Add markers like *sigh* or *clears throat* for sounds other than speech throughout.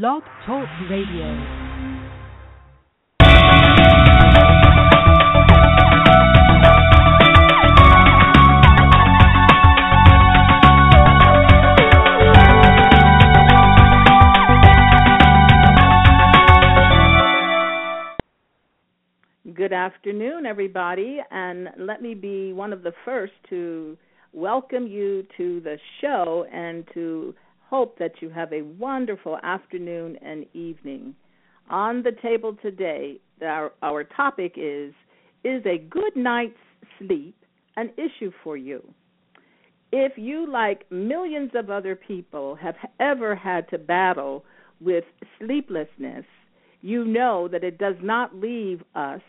Blog Talk Radio. Good afternoon, everybody, and let me be one of the first to welcome you to the show and to hope that you have a wonderful afternoon and evening. On the table today, our, our topic is Is a good night's sleep an issue for you? If you, like millions of other people, have ever had to battle with sleeplessness, you know that it does not leave us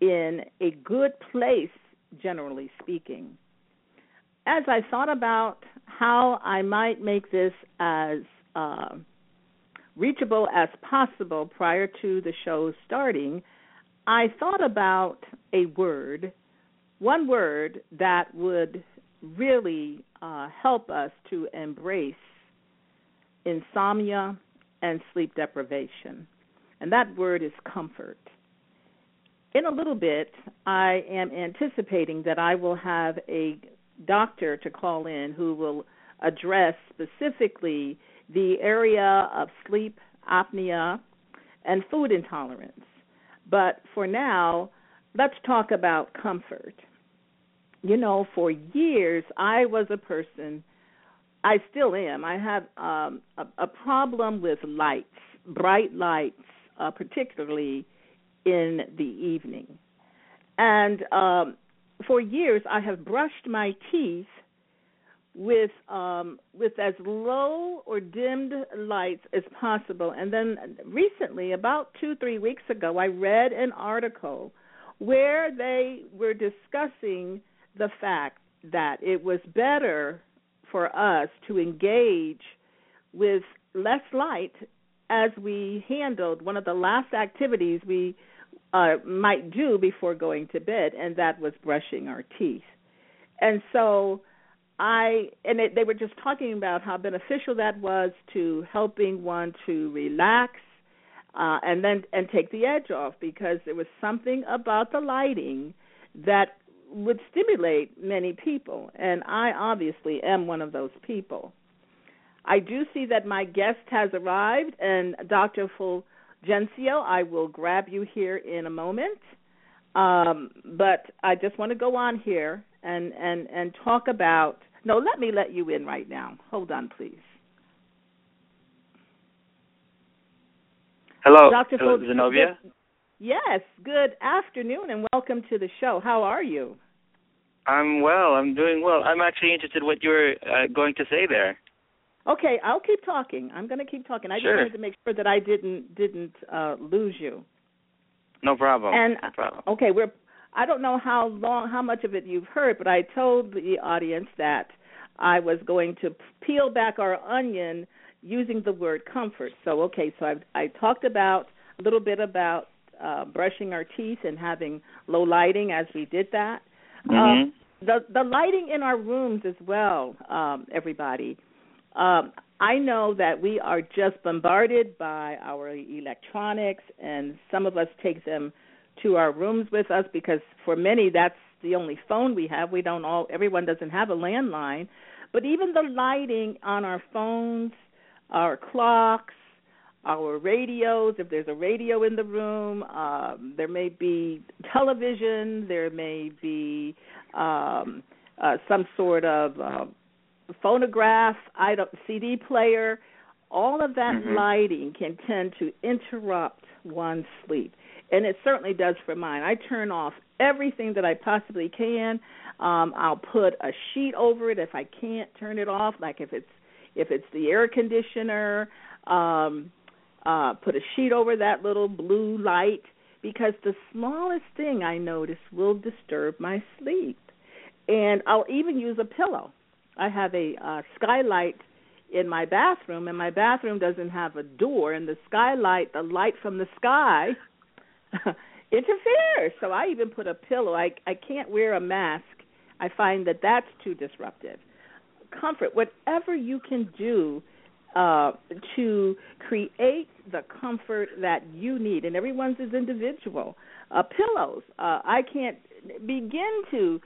in a good place, generally speaking. As I thought about how I might make this as uh, reachable as possible prior to the show starting, I thought about a word, one word that would really uh, help us to embrace insomnia and sleep deprivation. And that word is comfort. In a little bit, I am anticipating that I will have a doctor to call in who will address specifically the area of sleep apnea and food intolerance. But for now, let's talk about comfort. You know, for years I was a person, I still am. I have um, a, a problem with lights, bright lights, uh, particularly in the evening. And um, for years, I have brushed my teeth with um, with as low or dimmed lights as possible. And then recently, about two three weeks ago, I read an article where they were discussing the fact that it was better for us to engage with less light as we handled one of the last activities we uh, might do before going to bed, and that was brushing our teeth. And so I and it, they were just talking about how beneficial that was to helping one to relax uh, and then and take the edge off because there was something about the lighting that would stimulate many people, and I obviously am one of those people. I do see that my guest has arrived, and Dr. Full Gencio, I will grab you here in a moment. Um, but I just want to go on here and, and, and talk about. No, let me let you in right now. Hold on, please. Hello, Dr. Hello, Zenobia. Yes, good afternoon and welcome to the show. How are you? I'm well. I'm doing well. I'm actually interested what you were uh, going to say there. Okay, I'll keep talking. I'm going to keep talking. I Sure. just wanted to make sure that I didn't didn't uh, lose you. No problem. And no problem. okay, we're I don't know how long how much of it you've heard, but I told the audience that I was going to peel back our onion using the word comfort. So okay, so I I talked about a little bit about uh brushing our teeth and having low lighting as we did that. Mhm. Um, the the lighting in our rooms as well, um, everybody. Um, I know that we are just bombarded by our electronics, and some of us take them to our rooms with us because for many that's the only phone we have. We don't all everyone doesn't have a landline, but even the lighting on our phones, our clocks, our radios. If there's a radio in the room, um, there may be television. There may be um, uh, some sort of uh, phonograph, I don't CD player. All of that Mhm. lighting can tend to interrupt one's sleep, and it certainly does for mine. I turn off everything that I possibly can. Um, I'll put a sheet over it if I can't turn it off, like if it's if it's the air conditioner. Um, uh, put a sheet over that little blue light because the smallest thing I notice will disturb my sleep. And I'll even use a pillow. I have a uh, skylight in my bathroom, and my bathroom doesn't have a door, and the skylight, the light from the sky, *laughs* interferes. So I even put a pillow. I I can't wear a mask. I find that that's too disruptive. Comfort, whatever you can do uh, to create the comfort that you need, and everyone's is individual. Uh, pillows. Uh, I can't begin to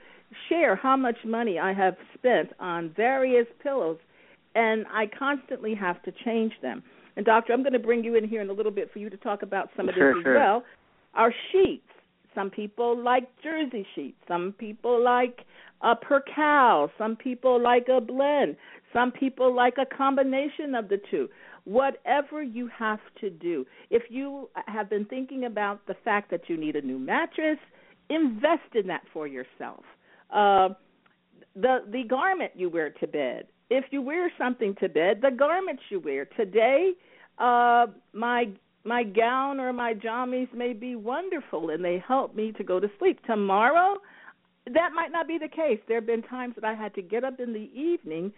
share how much money I have spent on various pillows, and I constantly have to change them. And doctor, I'm going to bring you in here in a little bit for you to talk about some of sure, this as sure. well. Our sheets. Some people like jersey sheets. Some people like a percale. Some people like a blend. Some people like a combination of the two. Whatever you have to do. If you have been thinking about the fact that you need a new mattress, invest in that for yourself. Uh, the the garment you wear to bed. If you wear something to bed, the garments you wear today, uh, my my gown or my jammies may be wonderful and they help me to go to sleep. Tomorrow, that might not be the case. There have been times that I had to get up in the evening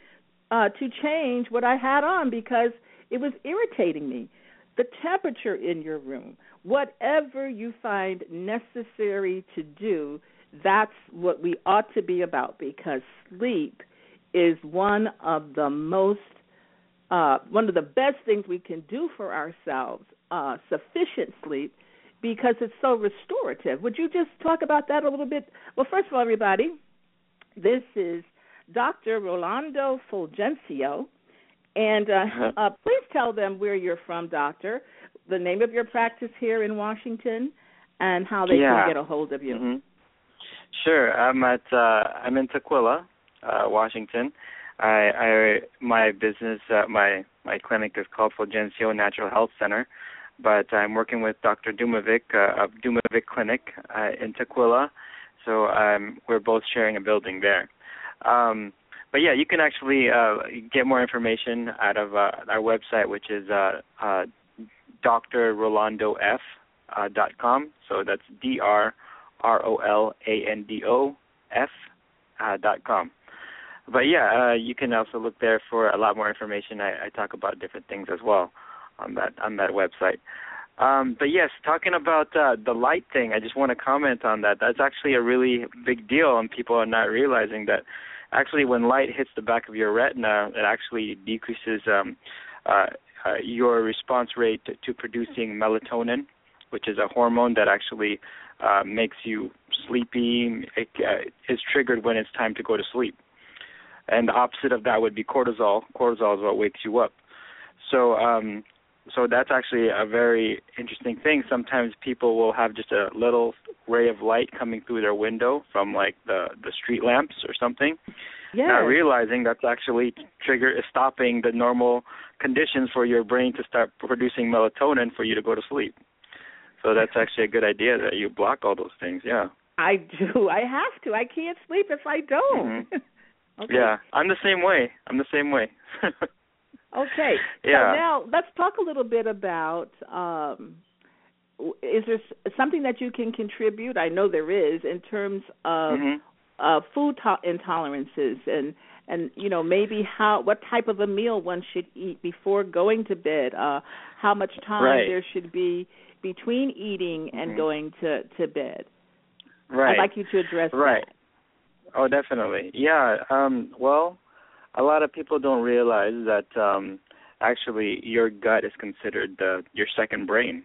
uh, to change what I had on because it was irritating me. The temperature in your room, whatever you find necessary to do, that's what we ought to be about because sleep is one of the most uh, one of the best things we can do for ourselves, uh, sufficient sleep, because it's so restorative. Would you just talk about that a little bit? Well, first of all, everybody, this is Dr. Rolando Fulgencio, and uh, Uh-huh. uh, please tell them where you're from, Doctor, the name of your practice here in Washington, and how they Yeah. can get a hold of you. hmm Sure. I'm at uh I'm in Tukwila, uh Washington. I I my business uh, my my clinic is called Fulgencio Natural Health Center, but I'm working with Dr. Dumovic uh, of Dumovic Clinic uh, in Tukwila. So um we're both sharing a building there. Um but yeah, you can actually uh get more information out of uh, our website which is uh uh drrolandof uh. So that's D R O L A N D O F uh, dot com. But yeah, uh, you can also look there for a lot more information. I, I talk about different things as well on that on that website. Um, but yes, talking about uh, the light thing, I just want to comment on that. That's actually a really big deal, and people are not realizing that actually when light hits the back of your retina, it actually decreases um, uh, uh, your response rate to, to producing melatonin, which is a hormone that actually uh, makes you sleepy. It uh, is triggered when it's time to go to sleep. And the opposite of that would be cortisol. Cortisol is what wakes you up. So, um, so that's actually a very interesting thing. Sometimes people will have just a little ray of light coming through their window from like the the street lamps or something, Yes. not realizing that's actually trigger stopping the normal conditions for your brain to start producing melatonin for you to go to sleep. So that's actually a good idea that you block all those things. Yeah. I do. I have to. I can't sleep if I don't. *laughs* okay. Yeah. I'm the same way. I'm the same way. *laughs* Okay. Yeah. So now let's talk a little bit about um is there something that you can contribute? I know there is in terms of Mhm. uh food to- intolerances and and you know maybe how what type of a meal one should eat before going to bed, uh how much time Right. there should be between eating and Mhm. going to to bed. Right. I'd like you to address Right. that. Oh, definitely. Yeah. Um, well, a lot of people don't realize that um, actually your gut is considered the, your second brain,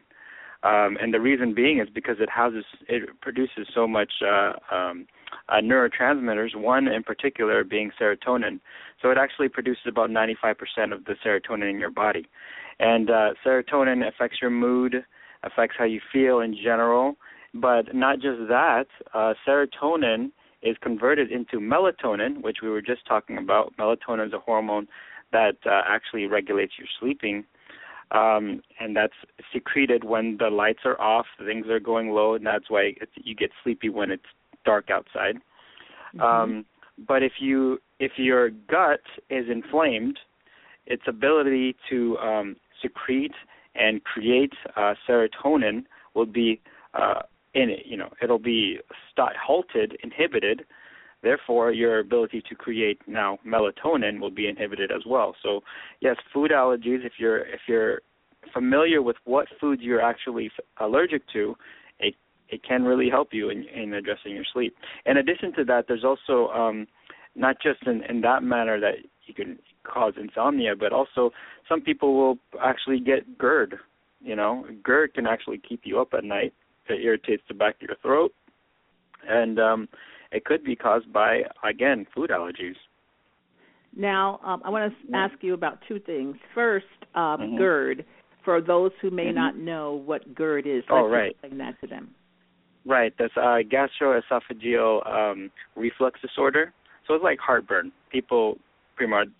um, and the reason being is because it houses it produces so much uh, um, uh, neurotransmitters. One in particular being serotonin. So it actually produces about 95% of the serotonin in your body, and uh, serotonin affects your mood, affects how you feel in general. But not just that, uh, serotonin is converted into melatonin, which we were just talking about. Melatonin is a hormone that uh, actually regulates your sleeping, um, and that's secreted when the lights are off, things are going low, and that's why it's, you get sleepy when it's dark outside. Mm-hmm. Um, but if you if your gut is inflamed, its ability to um, secrete and create uh, serotonin will be uh, in it. You know, it'll be st- halted, inhibited. Therefore, your ability to create now melatonin will be inhibited as well. So, yes, food allergies. If you're if you're familiar with what foods you're actually allergic to, it it can really help you in, in addressing your sleep. In addition to that, there's also um, not just in, in that manner that you can cause insomnia, but also some people will actually get GERD. You know, GERD can actually keep you up at night. It irritates the back of your throat, and um, it could be caused by again food allergies. Now, um, I want to ask you about two things. First, um, mm-hmm. GERD. For those who may mm-hmm. not know what GERD is, oh, let's right. explain that to them. Right, that's uh, gastroesophageal um, reflux disorder. So it's like heartburn. People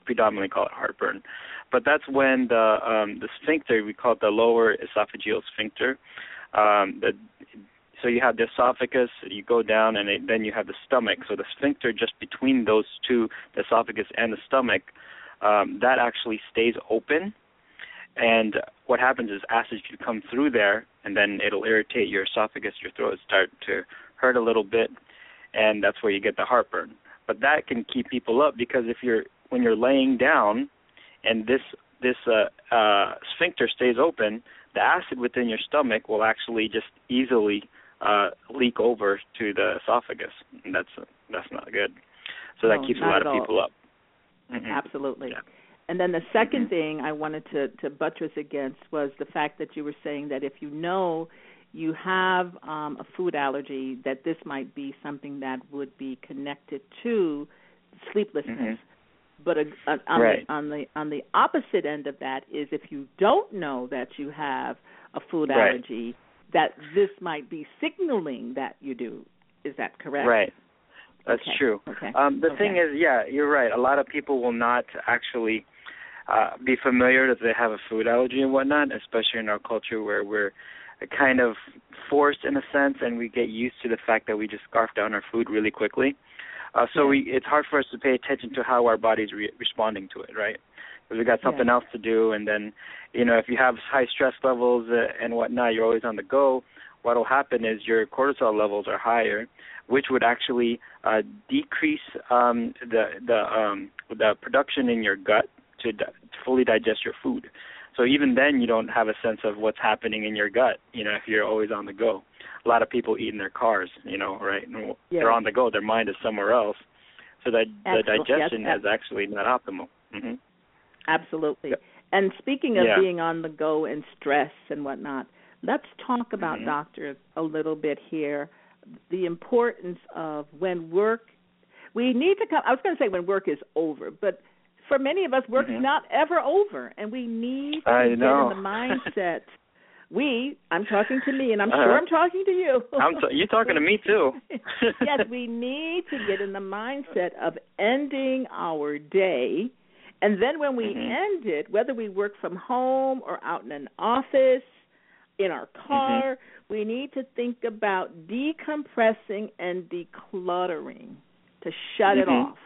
predominantly call it heartburn, but that's when the um, the sphincter we call it the lower esophageal sphincter. Um, the so you have the esophagus, you go down, and it, then you have the stomach. So the sphincter just between those two, the esophagus and the stomach, um, that actually stays open. And what happens is acid can come through there, and then it'll irritate your esophagus, your throat start to hurt a little bit, and that's where you get the heartburn. But that can keep people up because if you're when you're laying down, and this this uh, uh, sphincter stays open, the acid within your stomach will actually just easily uh, leak over to the esophagus, and that's that's not good. So that no, keeps a lot of people up. Mm-hmm. Absolutely. Yeah. And then the 2nd mm-hmm. thing I wanted to to buttress against was the fact that you were saying that if you know you have um, a food allergy, that this might be something that would be connected to sleeplessness. Mm-hmm. But a, a, on, right. the, on the on the opposite end of that is if you don't know that you have a food right. allergy, that this might be signaling that you do. Is that correct? Right. That's okay. true. Okay. Um, the okay. thing is, yeah, you're right. A lot of people will not actually uh, be familiar that they have a food allergy and whatnot, especially in our culture where we're kind of forced in a sense, and we get used to the fact that we just scarf down our food really quickly. Uh, so yeah. we, it's hard for us to pay attention to how our body's re- responding to it, right? Because we got something yeah. else to do, and then, you know, if you have high stress levels uh, and whatnot, you're always on the go. What'll happen is your cortisol levels are higher, which would actually uh, decrease um, the the um, the production in your gut to, di- to fully digest your food. So even then, you don't have a sense of what's happening in your gut. You know, if you're always on the go. A lot of people eat in their cars. You know, right? Yeah. They're on the go. Their mind is somewhere else. So that the digestion yes, is actually not optimal. Mm-hmm. Absolutely. And speaking of Yeah. being on the go and stress and whatnot, let's talk about Mhm. doctors a little bit here. The importance of when work. We need to come. I was going to say when work is over, but for many of us, work Mhm. is not ever over, and we need to I get know. in the *laughs* mindset. we. I'm talking to me, and I'm Uh-huh. sure I'm talking to you. I'm t- you're talking to me too. *laughs* yes, *laughs* we need to get in the mindset of ending our day. And then when we Mhm. end it, whether we work from home or out in an office, in our car, we need to think about decompressing and decluttering to shut it Mhm. off.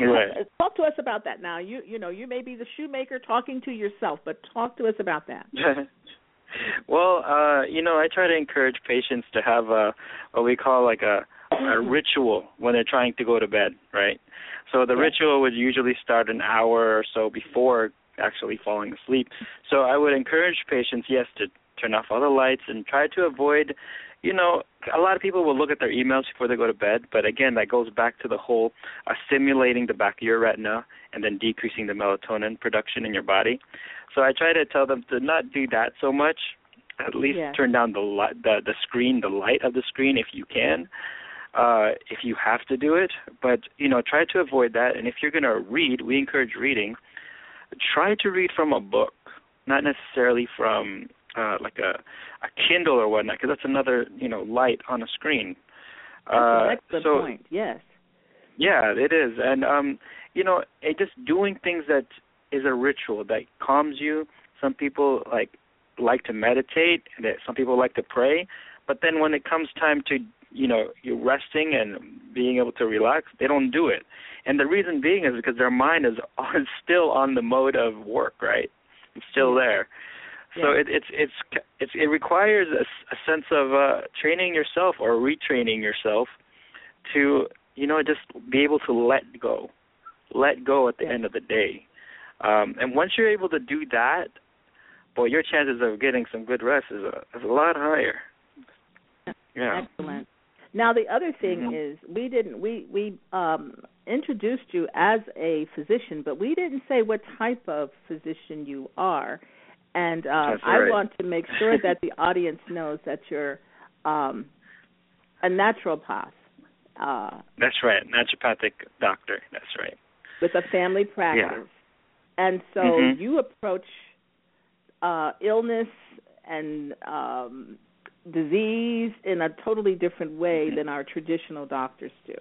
Right. Talk to us about that now. You you know, you may be the shoemaker talking to yourself, but talk to us about that. *laughs* well, uh, you know, I try to encourage patients to have a what we call like a a *clears throat* ritual when they're trying to go to bed, right? So the Yeah. ritual would usually start an hour or so before actually falling asleep. So I would encourage patients, yes, to turn off all the lights and try to avoid, you know, a lot of people will look at their emails before they go to bed, but again, that goes back to the whole uh, stimulating the back of your retina and then decreasing the melatonin production in your body. So I try to tell them to not do that so much. At least Yeah. turn down the light, the the screen, the light of the screen if you can uh, if you have to do it. But you know, try to avoid that. And if you're going to read, we encourage reading. Try to read from a book, not necessarily from uh, like a a Kindle or whatnot, because that's another you know light on a screen. That's uh, an excellent so, point. Yes. Yeah, it is, and um, you know, it just doing things that is a ritual that calms you. Some people like like to meditate, and that some people like to pray, but then when it comes time to you know you're resting and being able to relax, they don't do it. And the reason being is because their mind is *laughs* on, still on the mode of work, right? It's still there. So it, it's it's it's it requires a, a sense of uh, training yourself or retraining yourself to you know just be able to let go, let go at the Yeah. end of the day. Um, and once you're able to do that, boy, your chances of getting some good rest is a, is a lot higher. Yeah. Excellent. Now the other thing Mhm. is we didn't we we um introduced you as a physician, but we didn't say what type of physician you are. And uh, That's I want to make sure that the *laughs* audience knows that you're um a naturopath uh That's right, naturopathic doctor. That's right. with a family practice. And so Mhm. you approach uh illness and um disease in a totally different way Mhm. than our traditional doctors do.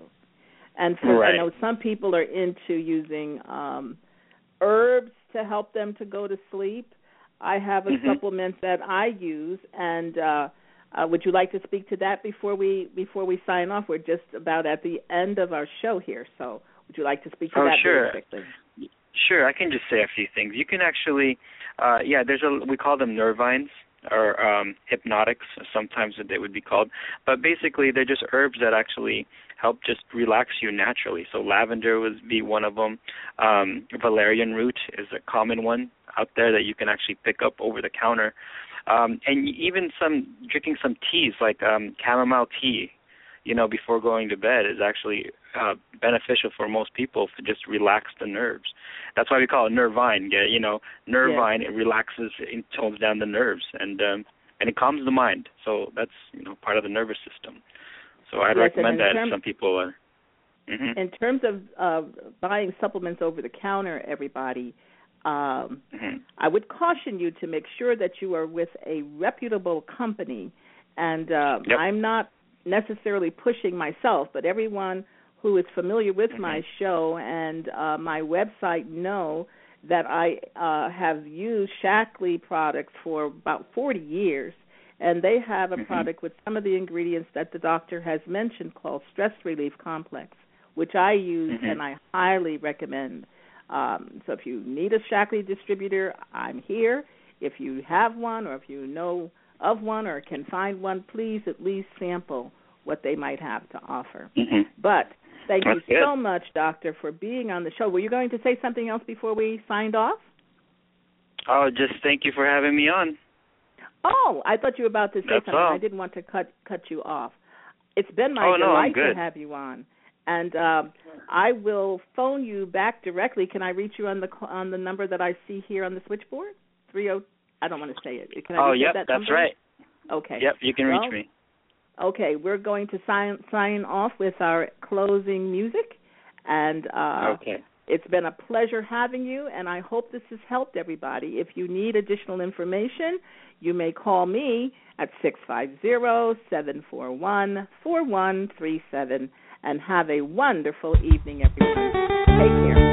And for Right. I know some people are into using um herbs to help them to go to sleep. I have a Mhm. supplement that I use and uh uh, would you like to speak to that before we before we sign off? We're just about at the end of our show here, so would you like to speak to Oh, that sure. quickly? Sure, I can just say a few things. You can actually, uh, yeah, there's a we call them nervines or um, hypnotics. Sometimes they would be called, but basically they're just herbs that actually help just relax you naturally. So lavender would be one of them. Um, valerian root is a common one out there that you can actually pick up over the counter. Um, and even some drinking some teas like um, chamomile tea, you know, before going to bed is actually uh, beneficial for most people to just relax the nerves. That's why we call it nervine. Yeah, you know, nervine it relaxes, it tones down the nerves, and um, and it calms the mind. So that's you know part of the nervous system. So I'd Yes, recommend that term- if some people are. hmm In terms of uh, buying supplements over the counter, everybody, um, hmm I would caution you to make sure that you are with a reputable company. And uh, Yep. I'm not necessarily pushing myself, but everyone who is familiar with my Mm-hmm. show and uh, my website know that I uh, have used Shaklee products for about 40 years, and they have a Mhm. product with some of the ingredients that the doctor has mentioned called Stress Relief Complex, which I use Mhm. and I highly recommend. Um, so if you need a Shaklee distributor, I'm here. If you have one or if you know of one or can find one, please at least sample what they might have to offer. hmm But thank That's you good. so much, Doctor, for being on the show. Were you going to say something else before we signed off? Oh, just thank you for having me on. Oh, I thought you were about to say That's something. all. I didn't want to cut cut you off. It's been my Oh, no, delight to good. have you on, and um, I will phone you back directly. Can I reach you on the on the number that I see here on the switchboard? Three oh. I don't want to say it. Can I Oh, yep, at that that's number? right. Okay. Yep, you can Well, reach me. Okay, we're going to sign sign off with our closing music, and uh, okay. it's been a pleasure having you, and I hope this has helped everybody. If you need additional information, you may call me at six five zero seven four one four one three seven, and have a wonderful evening, everyone. Take care.